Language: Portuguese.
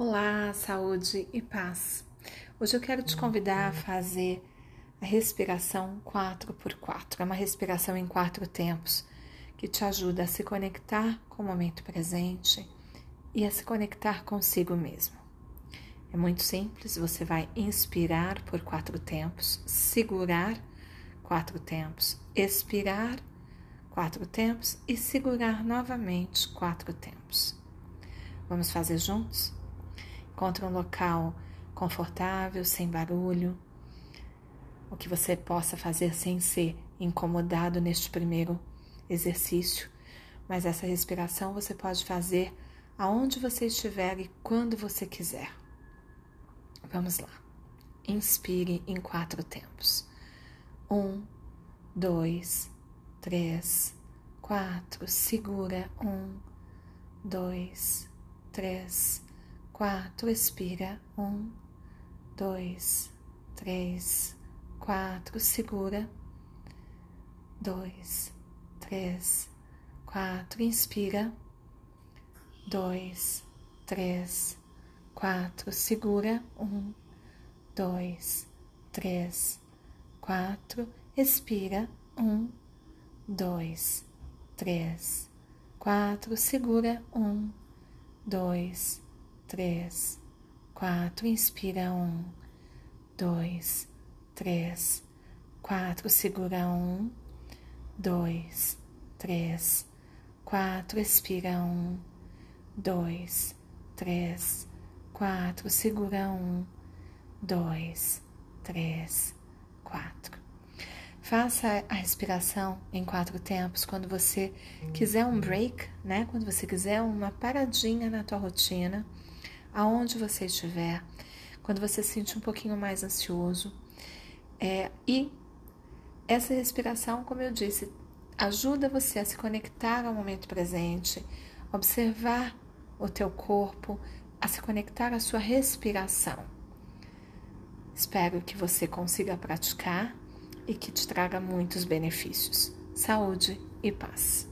Olá, saúde e paz. Hoje eu quero te convidar a fazer a respiração 4x4. É uma respiração em quatro tempos que te ajuda a se conectar com o momento presente e a se conectar consigo mesmo. É muito simples, você vai inspirar por quatro tempos, segurar quatro tempos, expirar quatro tempos e segurar novamente quatro tempos. Vamos fazer juntos? Encontre um local confortável, sem barulho, o que você possa fazer sem ser incomodado neste primeiro exercício. Mas essa respiração você pode fazer aonde você estiver e quando você quiser. Vamos lá. Inspire em quatro tempos. Um, dois, três, quatro. Segura. Um, dois, três, quatro, expira, um, dois, três, quatro, segura, dois, três, quatro, inspira, dois, três, quatro, segura, um, dois, três, quatro, expira, um, dois, três, quatro, segura, um, dois, três, quatro, inspira um, dois, três, quatro, segura um, dois, três, quatro, expira um, dois, três, quatro, segura um, dois, três, quatro. Faça a respiração em quatro tempos quando você quiser um break, né? Quando você quiser uma paradinha na tua rotina aonde você estiver, quando você se sente um pouquinho mais ansioso. É, e essa respiração, como eu disse, ajuda você a se conectar ao momento presente, observar o teu corpo, a se conectar à sua respiração. Espero que você consiga praticar e que te traga muitos benefícios. Saúde e paz.